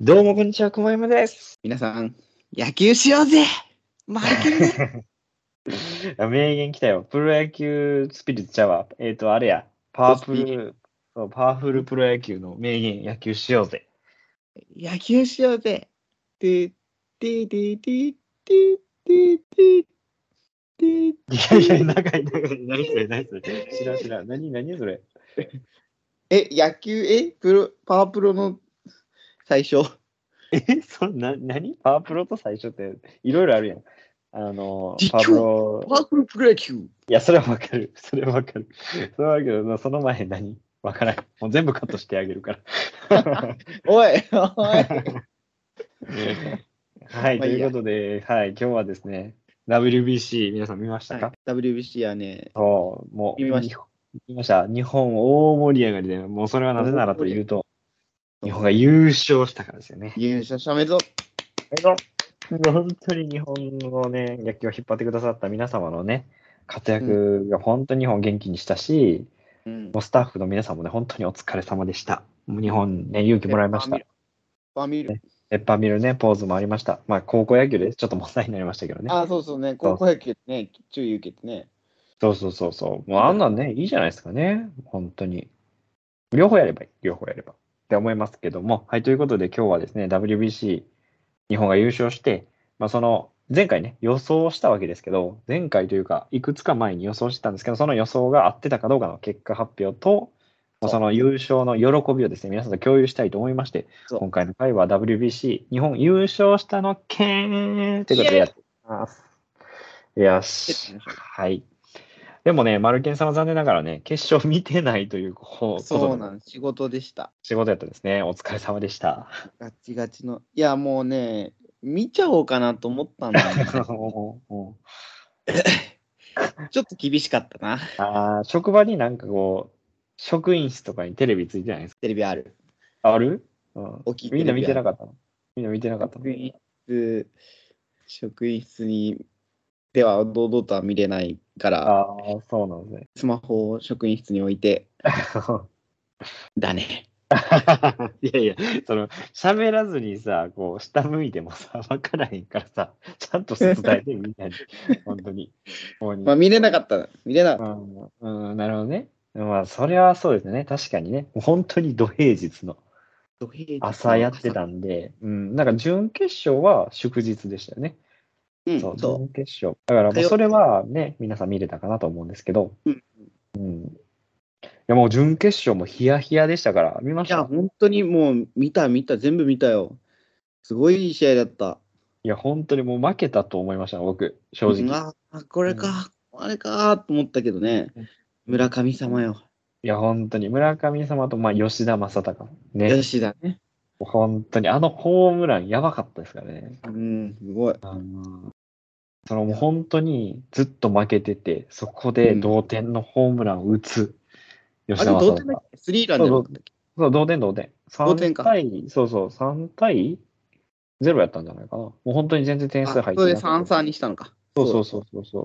どうもこんにちは、くまやまです。皆さん、野球しようぜマルキンね名言来たよ。プロ野球スピリッツちゃうわ。えっ、と、あれや。パワフル、そうパワフルプロ野球の名言、野球しようぜ。野球しようぜてててててててていやいや、長い長い。何それ、何それ。知らん知らん。何、何それ。え、野球、え、プロ、パワープロの最初。え、そんな、何？パワープロと最初って、いろいろあるやん。あの、パワープロ、パワフルプロ野球いや、それはわかる。それはわかる。それはわかるけど、その前何？わからん。もう全部カットしてあげるから。おい、おい。はい、ということで、はい、今日はですね、WBC、皆さん見ましたか、はい WBC はね、そう、もう、見ました見ました。日本大盛り上がりで、もうそれはなぜならというと、日本が優勝したからですよね。優勝したおめでとう。本当に日本のね、野球を引っ張ってくださった皆様のね、活躍が本当に日本を元気にしたし、うんもうスタッフの皆さんもね、本当にお疲れ様でした。もう日本ね、勇気もらいました。パーミル。ペッパーミルね、ポーズもありました。まあ、高校野球でちょっと問題になりましたけどね。あ、そうそうね、高校野球ね、注意受けてね。そうそうそうそう。もうあんなんね、いいじゃないですかね。本当に。両方やればいい。両方やれば。って思いますけども。はい、ということで今日はですね、WBC、日本が優勝して、まあその、前回ね、予想したわけですけど、前回というか、いくつか前に予想してたんですけど、その予想が合ってたかどうかの結果発表と、まあその優勝の喜びをですね、皆さんと共有したいと思いまして、今回の回は WBC、日本優勝したのけんということでやっていきます。よし。はい。でもね、マルケンさんは残念ながらね、決勝見てないというこことそうなんん、仕事でした。仕事やったですね。お疲れ様でした。ガチガチの。いや、もうね、見ちゃおうかなと思ったんだよねうん ちょっと厳しかったな。あー職場になんかこう、職員室とかにテレビついてないですか？テレビある。ある、うんみんな見てなかかったの？みんな見てなかったの？職員室、職員室にでは堂々とは見れないから、ああ、そうなんですね。スマホを職員室に置いて、だね。いやいや、その、喋らずにさ、こう、下向いてもさ、わからへんからさ、ちゃんと伝えてみんなに、本当に。まあ見れなかった。見れなかっうん、うん、なるほどね。まあ、それはそうですね。確かにね。本当に土平日のた。土平日の朝やってたんで、うん、なんか準決勝は祝日でしたよね。うん、そう、そ準決勝。だからもうそれはね、皆さん見れたかなと思うんですけど、うんうん。いや、もう準決勝もヒヤヒヤでしたから、見まう。いや、した本当にもう見た、見た、全部見たよ。すごいいい試合だった。いや、本当にもう負けたと思いました、僕、正直。うんああ、これか、あれかと思ったけどねうん。村神様よ。いや、本当に、村上様と、まあ、吉田正尚。ね。吉田ね。本当に、あのホームランやばかったですからね。うん、すごい。そのもう本当にずっと負けてて、そこで同点のホームランを打つ吉田正尚同点だっけ？スリーランじゃなかったっけ？そう、同点同点。同点か3対、そうそう、3対0やったんじゃないかな。もう本当に全然点数入ってあそれでなくて。3-3にしたのか。そうそうそうそうそ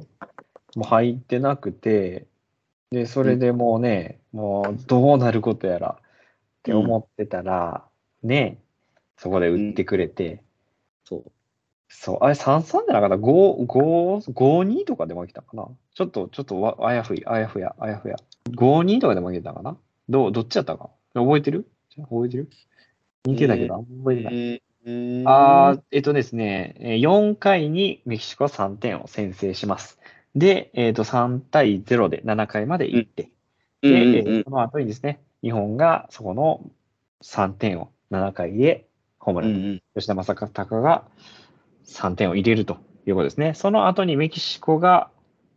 う。もう入ってなくて、で、それでもうね、もうどうなることやらって思ってたら、ね、そこで打ってくれて、そう。そう、あれ3-3じゃなかった ?5、5、5-2とかで負けたかな？ちょっと、ちょっとわあやふい、あやふや、あやふや。5-2とかで負けたかな？どう、どっちやったか？覚えてる？覚えてる？似てたけど、覚えてない。えー、あーえっとですね、えー4回にメキシコは3点を先制します。で、えっと3対0で7回まで行って、うんで、うんその後にですね、日本がそこの3点を7回でホームラン、うんうん。吉田正尚が3点を入れるということですね。その後にメキシコが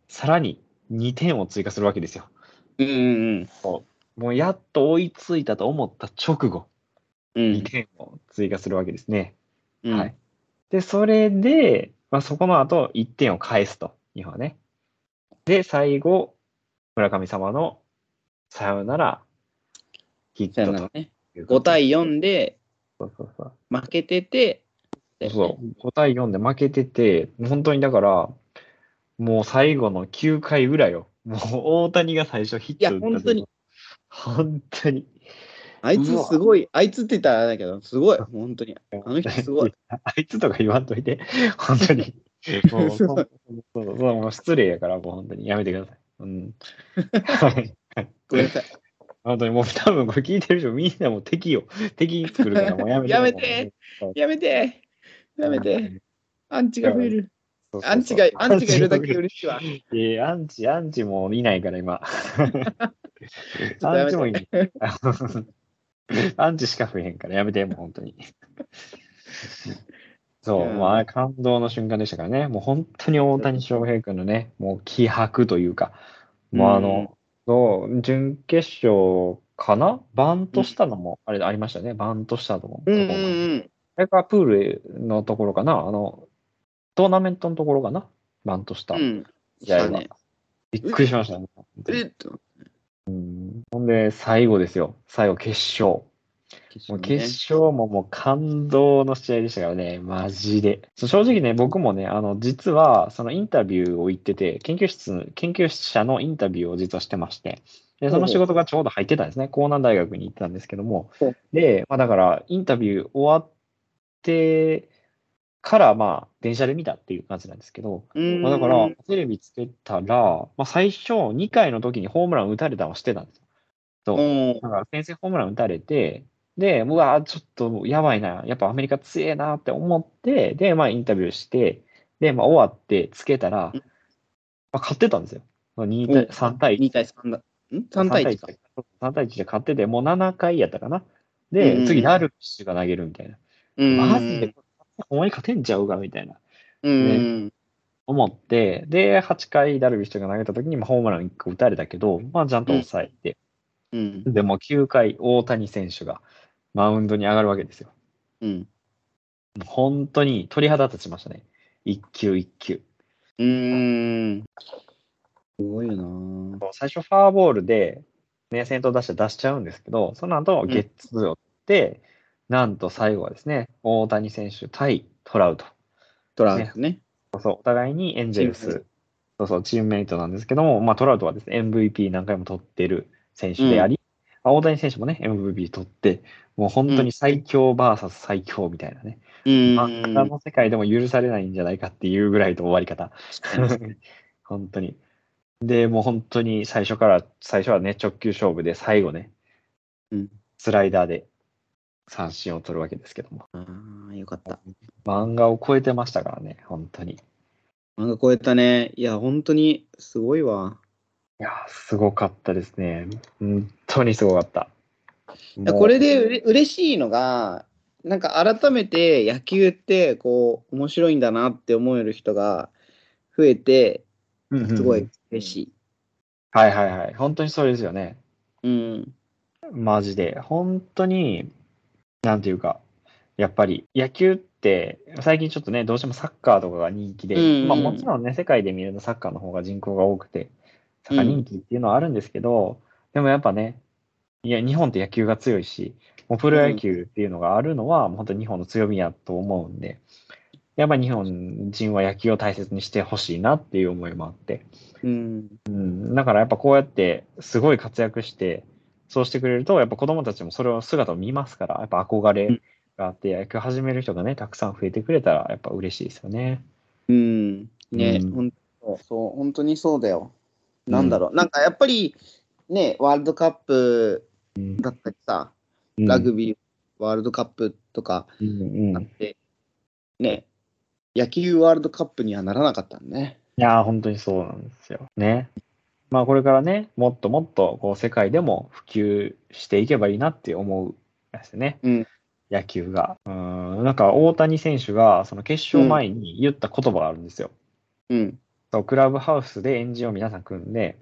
さらに2点を追加するわけですよ。うんうんもうやっと追いついたと思った直後、うん2点を追加するわけですね。うんはい。で、それで、まあ、そこの後1点を返すと、日本はね。で、最後、村神様のさよならヒットならね。ということ5対4で。負けてて、そう、5対4で負けてて、本当にだから、もう最後の9回裏よ。もう大谷が最初ヒット打った時いや本当に。本当に。あいつすごい、あいつって言ったらあれだけど、すごい、本当に。あの人すごい。あいつとか言わんといて、本当に。もう、そうそうもう失礼やから、もう本当にやめてください。うん。はいごめんなさい。本当にもう多分これ聞いてる人みんなもう敵よ。敵作るからもうやめて。やめてやめてやめて。アンチが増える。そうそうそうアンチが、アンチがいるだけ嬉しいわ。いやアンチ、アンチもいないから今。アンチもいない。アンチしか増えへんからやめて、もう本当に。そう、うんまあ、感動の瞬間でしたからね。もう本当に大谷翔平君のね、もう気迫というか、もうあの、そう、準決勝かな？バントしたのも、あれありましたね。バントしたのも。うんうんうん。それからプールのところかな、あの、トーナメントのところかな、バントした。うん。試合うね。びっくりしました。ね。え？っと、ほんで、最後ですよ。最後、決勝。もう決勝ももう感動の試合でしたからね、マジで。正直ね、僕もね、あの、実は、そのインタビューを行ってて、研究室、研究者のインタビューを実はしてまして、で、その仕事がちょうど入ってたんですね。江南大学に行ってたんですけども。で、まあだから、インタビュー終わってから、まあ、電車で見たっていう感じなんですけど、うん。まあ、だから、テレビつけたら、まあ、最初、2回の時にホームラン打たれたのはしてたんですよ。だから先制ホームラン打たれて、で、うわ、ちょっとやばいな、やっぱアメリカ強えなって思って、で、まあインタビューして、で、まあ終わってつけたら、うんまあ、勝ってたんですよ。2対お3対1。2対3だ。ん ?3 対1か。3対1で勝ってて、もう7回やったかな。で、うん次、ダルビッシュが投げるみたいな。うん。マジで、お前勝てんちゃうかみたいな。うん。思って、で、8回ダルビッシュが投げた時に、まあ、ホームラン1個打たれたけど、まあ、ちゃんと抑えて、うん。でもう9回、大谷選手がマウンドに上がるわけですよ。うん。本当に鳥肌立ちましたね。一球一球。うん。すごいよな最初ファーボールで、ね、先頭打者出しちゃうんですけど、その後んゲッツーを打って、なんと最後はですね、大谷選手対トラウト。トラウトね。そうそうお互いにエンジェルスチームメイ、そうそう、チームメイトなんですけども、まあ、トラウトはですね、MVP 何回も取ってる選手であり、まあ大谷選手もね、MVP 取って、もう本当に最強 VS 最強みたいなね、うん。漫画の世界でも許されないんじゃないかっていうぐらいの終わり方。本当に。で、もう本当に最初から、最初はね、直球勝負で、最後ね、うんスライダーで三振を取るわけですけども、ああ、よかった。漫画を超えてましたからね、本当に。い漫画超えたね。いや、本当にすごいわ。や、すごかったですね。本当にすごかった。これでうれ嬉しいのが、なんか改めて野球ってこう面白いんだなって思える人が増えて、うんうんうんすごい嬉しい。はいはいはい。本当にそうですよね。うん。マジで。本当に、なんていうか、やっぱり野球って、最近ちょっとね、どうしてもサッカーとかが人気で、うんうんまあもちろんね、世界で見るとサッカーの方が人口が多くて、サッカー人気っていうのはあるんですけど、でもやっぱね、いや、日本って野球が強いし、もうプロ野球っていうのがあるのは、もう本当に日本の強みやと思うんで、やっぱり日本人は野球を大切にしてほしいなっていう思いもあって、うん。うん、だからやっぱこうやってすごい活躍して、そうしてくれると、やっぱ子供たちもそれを姿を見ますから、やっぱ憧れがあって、野球始める人がね、たくさん増えてくれたら、やっぱ嬉しいですよね。うん。ね、うんほんとそう、本当にそうだよ。なんだろう。なんかやっぱりね、ワールドカップだったりさ、ラグビーワールドカップとかうんうん、いあって、ね、野球ワールドカップにはならなかったんね。やー、本当にそうなんですよ。ね。まあこれからね、もっともっとこう世界でも普及していけばいいなって思うですね。うん野球が。うん、なんか大谷選手がその決勝前に言った言葉があるんですよ。うん。そうクラブハウスで円陣を皆さん組んで、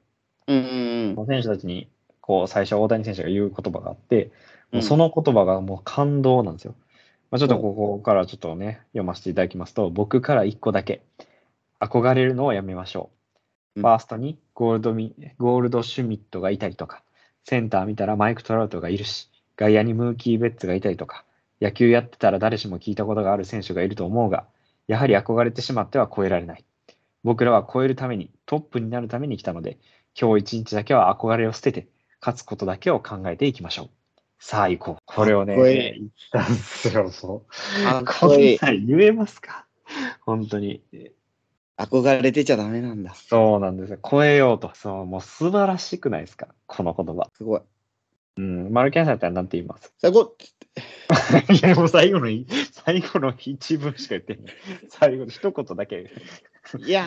うんうんもう選手たちにこう最初大谷選手が言う言葉があって、うん。もうその言葉がもう感動なんですよ。まあ、ちょっとここからちょっとね、読ませていただきますと、僕から一個だけ、憧れるのをやめましょう。うんファーストにゴールドミゴールドシュミットがいたりとか、センター見たらマイク・トラウトがいるし、外野にムーキー・ベッツがいたりとか、野球やってたら誰しも聞いたことがある選手がいると思うが、やはり憧れてしまっては超えられない。僕らは超えるために、トップになるために来たので、今日一日だけは憧れを捨てて、勝つことだけを考えていきましょう。さあ行こう。これをね、言ったんですよ、もう。かっこんこいい。なん言えますか？本当に。憧れてちゃダメなんだ。そうなんですよ。超えようと。そう、もう素晴らしくないですか？この言葉。すごい。うん。マルキャンさんだったら何て言います？最後、いや、もう最後のい、最後の一文しか言ってない。最後の一言だけ。いや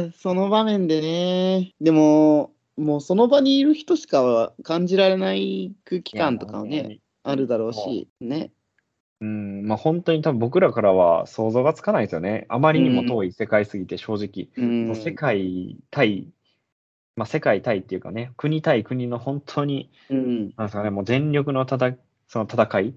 ー、その場面でね、でも、もうその場にいる人しか感じられない空気感とかはね、あるだろうし、ね。うん、まあ本当に多分僕らからは想像がつかないですよね。あまりにも遠い世界すぎて正直。うん、世界対、まあ世界対っていうかね、国対国の本当に、うん、なんですかね、もう全力のたたその戦い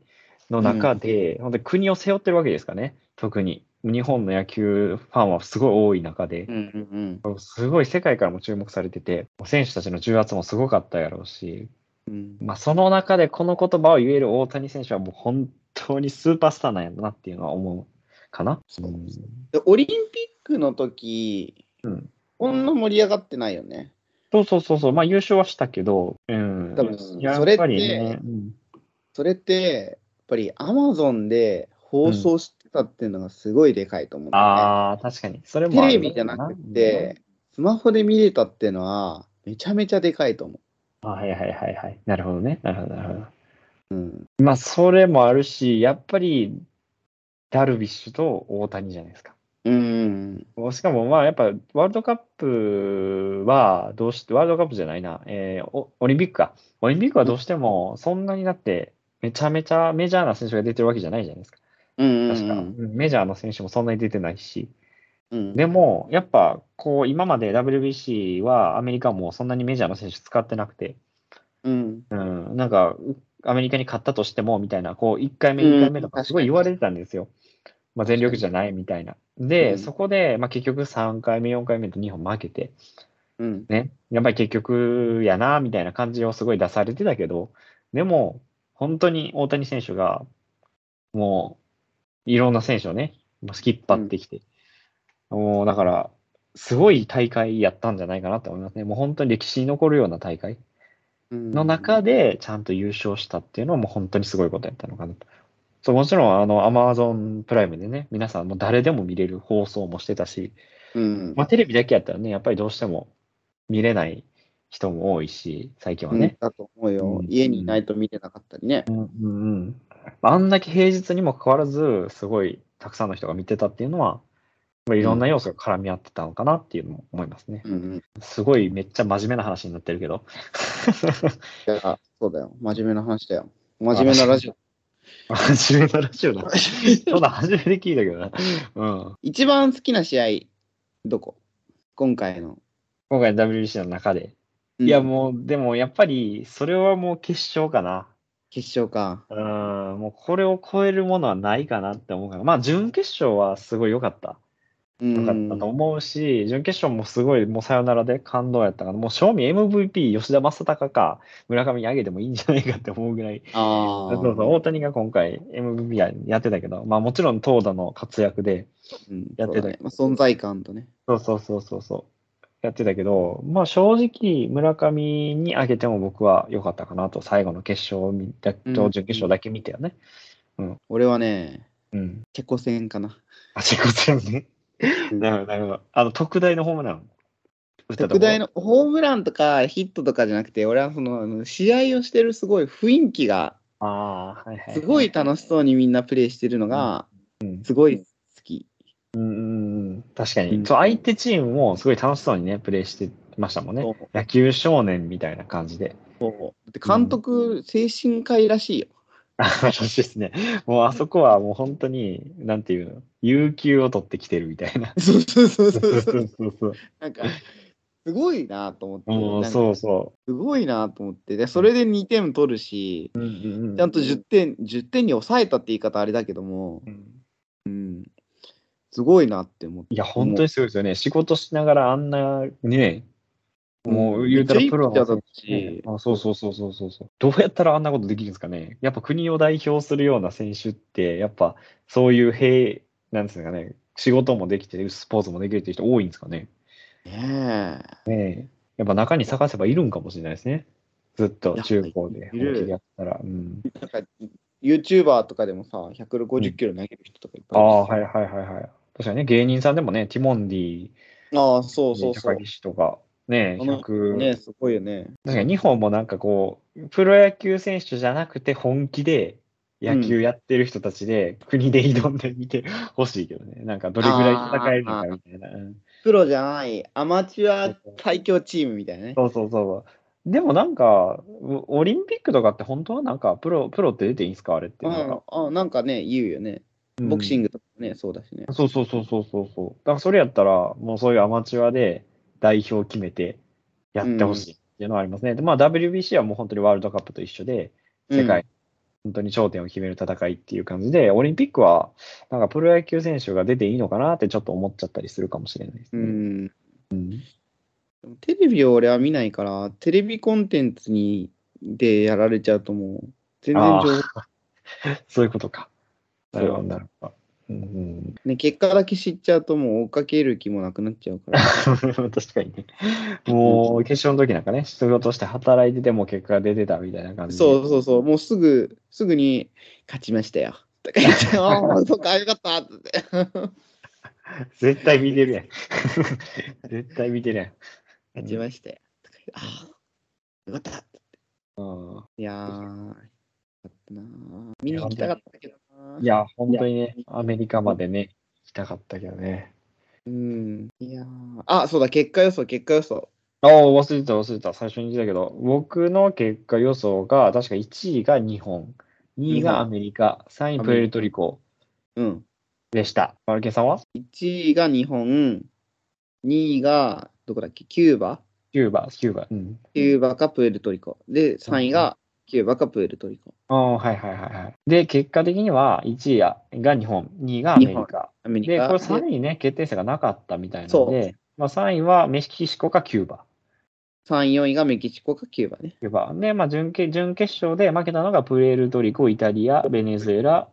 の中で、本当に国を背負ってるわけですかね、特に。日本の野球ファンはすごい多い中で。う、ん、うん、すごい世界からも注目されてて、選手たちの重圧もすごかったやろうし、うん。まあ、その中でこの言葉を言える大谷選手はもう本当にスーパースターなんやろなっていうのは思うかな。うんでオリンピックの時、うんこんな盛り上がってないよね。そうそうそうそう、まあ優勝はしたけど、うん。多分やそれっってぱりね、うんそれって、やっぱりアマゾンで放送してたっていうのがすごいでかいと思うんだよね。ああ、確かに。それもテレビじゃなくて、スマホで見れたっていうのは、めちゃめちゃでかいと思あはいはいはいはい。なるほどね。なるほど、なるほど。う。うん。まあ、それもあるし、やっぱり、ダルビッシュと大谷じゃないですか。うん。しかも、まあ、やっぱ、ワールドカップは、どうして、ワールドカップじゃないな、えーオオリンピックか。オリンピックはどうしても、そんなになって、めちゃめちゃメジャーな選手が出てるわけじゃないじゃないですか。うん。確か。うんメジャーの選手もそんなに出てないし。うん。でも、やっぱ、こう、今まで WBC はアメリカもそんなにメジャーの選手使ってなくて、うん。うん、なんか、うアメリカに勝ったとしても、みたいな、こう、1回目、うん2回目とかすごい言われてたんですよ。まあ、全力じゃないみたいな。で、うんそこで、まあ、結局3回目、4回目と2本負けて、うん。ね、やっぱり結局やな、みたいな感じをすごい出されてたけど、でも、本当に大谷選手が、もう、いろんな選手をね、引っ張ってきて、もう、だから、すごい大会やったんじゃないかなと思いますね。もう本当に歴史に残るような大会の中でちゃんと優勝したっていうのはもう本当にすごいことやったのかなと。そうもちろん、あの、アマゾンプライムでね、皆さんもう誰でも見れる放送もしてたし、うん。まあ、テレビだけやったらね、やっぱりどうしても見れない人も多いし、最近はうんね。だと思うよう。ん家にいないと見てなかったりね。うんうんうん。あんだけ平日にもかかわらず、すごいたくさんの人が見てたっていうのは、まあいろんな要素が絡み合ってたのかなっていうのも思いますね。うんうん。すごいめっちゃ真面目な話になってるけど。いや、そうだよ。真面目な話だよ。真面目なラジオ。真面目なラジオだ。そうだ、初めて聞いたけどな。うん。一番好きな試合、どこ？今回の。今回の WBC の中で。うんいや、もう、でもやっぱり、それはもう決勝かな。決勝か。うん、もうこれを超えるものはないかなって思うから。まあ、準決勝はすごい良かった。うん。良かったと思うし、準決勝もすごい、もうさよならで感動やったから、もう正味 MVP 吉田正尚か村上にあげてもいいんじゃないかって思うぐらい、ああ。そうそう、大谷が今回 MVP ややってたけど、まあもちろん投打の活躍で、うんやってたそうだねまあ、存在感とね。そうそうそうそうそう、やってたけど、まあ正直村上にあげても僕は良かったかなと、最後の決勝と準決勝だけ見てよね。俺はね、うん。チェコ戦かな。あ、チェコ戦ね。う んなるほど、なるほど。あの、特大のホームラン。特大のホームランとかヒットとかじゃなくて、俺はそのあの試合をしてるすごい雰囲気が、ああ、はいはい。すごい楽しそうにみんなプレーしてるのが、すごい好き。うんうんうん、確かに、うんそう相手チームもすごい楽しそうにね、プレーしてましたもんね。野球少年みたいな感じで。そうだって監督、精神科医らしいよ。あ私ですね。もうあそこはもう本当に、なんていうの、有給を取ってきてるみたいな。そうそうそうそうそそうう。そう。なんか、すごいなと思って。もうそうそすごいなと思って。で、それで2点取るし、う。うんうんうんちゃんと10点、10点に抑えたって言い方あれだけども、うんうん、すごいなって思って。いや、本当にすごいですよね。仕事しながらあんな、ね、もう言うたらプロの選手あそうそうそうそうそうそう。どうやったらあんなことできるんですかね。やっぱ国を代表するような選手って、やっぱそういう平、なんですかね、仕事もできて、スポーツもできるっていう人多いんですかね。ねえ。ねえやっぱ中に探せばいるんかもしれないですね。ずっと中高で本気でやったら。うん、なんか、YouTuber とかでもさ、160キロ投げる人とかいっぱあいいるしあ、はいはいはいはい。確かにね、芸人さんでもね、ティモンディ、ああ、そうそうそう高。岸とか、ね、あの100、ね、すごいよね。確かに日本もなんかこう、プロ野球選手じゃなくて本気で野球やってる人たちで、国で挑んでみてほしいけどね。なんかどれぐらい戦えるのかみたいな。うんプロじゃない、アマチュア最強チームみたいなね。そうそうそう。でもなんか、オオリンピックとかって本当はなんかプロ、プロって出ていいんすか？あれって。なんかああなんかね、言うよね。ボクシング。グとかね、そうだしね。そうそうそうそうそうそう。だからそれやったら、もうそういうアマチュアで代表決めてやってほしいっていうのはありますね。で、まあ WBC はもう本当にワールドカップと一緒で、世界、本当に頂点を決める戦いっていう感じで、オリンピックは、なんかプロ野球選手が出ていいのかなってちょっと思っちゃったりするかもしれないですうね。ん。うん。でもテレビを俺は見ないから、テレビコンテンツにでやられちゃうともう、全然あ情報、そういうことか。なるほど、なるほど。うんうん、ね、結果だけ知っちゃうともう追っかける気もなくなっちゃうから。確かにね。もう、決勝の時なんかね、仕事して働いてても結果が出てたみたいな感じで。そうそうそう、もうすぐ、すぐに勝ちましたよ。とか言って、ああ、そっか、よかったって。絶対見てるやん。絶対見てるやん。勝ちましたよ。ああ、よかった。うんいやー、よかったなー見に行きたかったけどないや、本当にね、アメリカまでね、行きたかったけどね。うん。いやーあ、そうだ、結果予想、結果予想。ああ、忘れてた、忘れてた。最初に言ったけど、僕の結果予想が、確か1位が日本、2位がアメリカ、3位プエルトリコうん。でした。マルケンさんは？1位が日本、2位が、どこだっけ、キューバ？キューバ、キューバ。うん。キューバかプエルトリコ。で、3位がキューバかプエルトリコ。ああ、はいはいはいはい。で、結果的には1位が日本、2位がアメリカ。で、アメリカ。これ3位ね、決定戦がなかったみたいなそので、まあ、3位はメキシコかキューバ。3位、4位がメキシコかキューバね。キューバ。で、まあ準決、準決勝で負けたのがプエルトリコ、イタリア、ベネズエラ、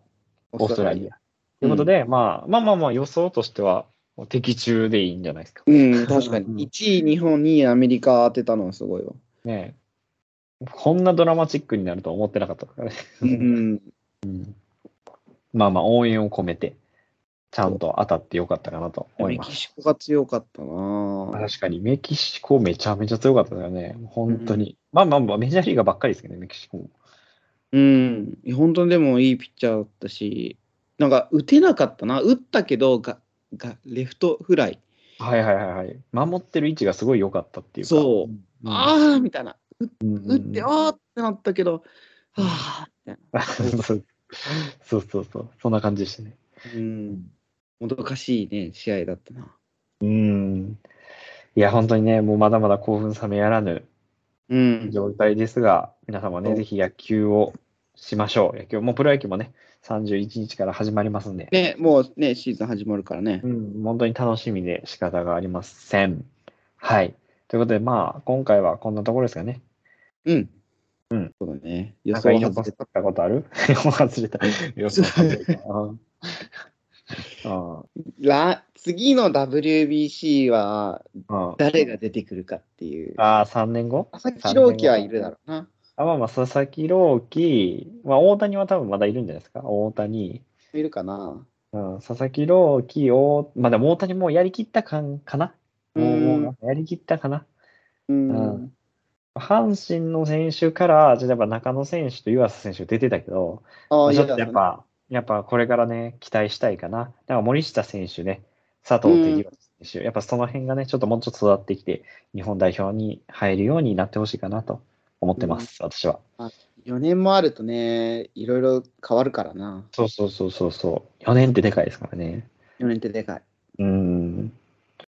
オーストラリア。ということで、まあ、まあまあまあ予想としては、的中でいいんじゃないですか。うん、確かうんに。1位日本、2位アメリカ当てたのはすごいわ。ねえこんなドラマチックになるとは思ってなかったからね。うん。まあまあ、応援を込めて、ちゃんと当たってよかったかなと思います。メキシコが強かったな確かに、メキシコめちゃめちゃ強かったよね。本当に。まあまあまあ、メジャーリーガーばっかりですけどね、メキシコも。うん。本当にでもいいピッチャーだったし、なんか打てなかったな。打ったけど、が、が、レフトフライ。はいはいはいはい。守ってる位置がすごい良かったっていうか。そううん。ああみたいな。うんうん打って、ああってなったけど、はあみたいな。そうそうそうそんな感じでしたね。うん。もどかしいね、試合だったな。うん。いや、本当にね、もうまだまだ興奮冷めやらぬうん。状態ですが、皆様ね、ぜひ野球をしましょう。野球、もうプロ野球もね、31日から始まりますんで、ね、もうね、シーズン始まるからねう。ん、本当に楽しみで仕方がありません。はい。ということで、まあ、今回はこんなところですかね。うん。うん。そうだね。予なんか想外れたことある？予想外れた。予想外れた。うん あら次の WBC はあ、誰が出てくるかっていう。ああ、3年後？佐々木朗希はいるだろうな。あまあまあ、佐々木朗希、まあ、大谷は多分まだいるんじゃないですか？大谷、いるかな。うん、佐々木朗希を、まあでも大谷もうやりきった感かな？もううんもうやりきったかな？うん。うん阪神の選手から、例えば中野選手と湯浅選手出てたけど、ああ、ちょっとやっぱ、やっぱこれからね、期待したいかな。だから森下選手ね、佐藤輝明選手、やっぱその辺がね、ちょっともうちょっと育ってきて、日本代表に入るようになってほしいかなと思ってます、私は。4年もあるとね、いろいろ変わるからな。そうそうそうそうそう。4年ってでかいですからね。4年ってでかい。うん。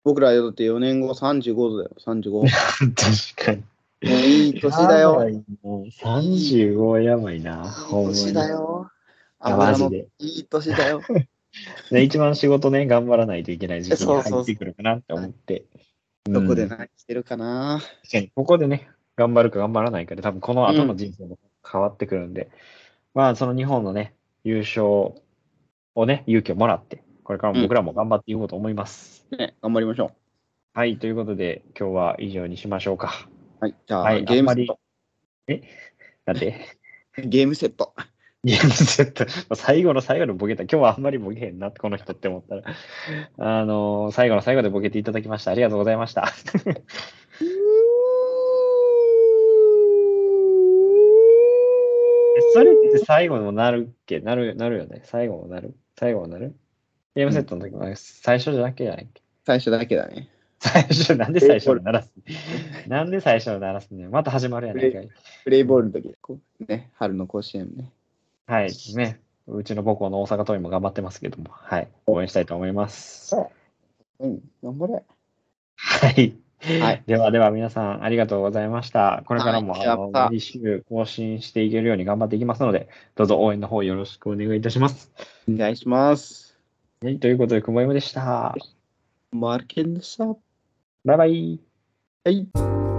僕らだって4年後35だよ、35。も う確かに。いい年だよ。い。もう35やばいな。いい年だよ。あマジで。いい年だよ。ね、一番仕事ね、頑張らないといけない時期に入ってくるかなって思って。どこでうん何してるかな。確かに、ここでね、頑張るか頑張らないかで、多分この後の人生も変わってくるんで、まあ、その日本のね、優勝をね、勇気をもらって、これからも僕らも頑張っていこうと思います。ね、頑張りましょはい、ということで、今日は以上にしましょうか。う。はい、じゃあ、はい、ゲームセット。なんで？ゲームセット。ゲームセット、最後の最後のボケた。今日はあんまりボケへんな、この人って思ったら。あのー最後の最後でボケていただきました。ありがとうございました。それって最後もなるっけ？なる、なるよね。最後もなる？最後もなる？ゲームセットの時も最初だけじゃないっけ？最初だけだね。最初、なんで最初の鳴らす？なんで最初の鳴らすねまた始まるやないかい。プレイボールの時ね、春の甲子園ね。はい。ね。うちの母校の大阪桐蔭も頑張ってますけども、はい。応援したいと思います。うん、頑張れ。はい。はい。ではでは皆さんありがとうございました。これからも、はいあの毎週更新していけるように頑張っていきますので、どうぞ応援の方よろしくお願いいたします。お願いします。はい、ということで、くもいもでした。マーケンでした。バイバイ。はい。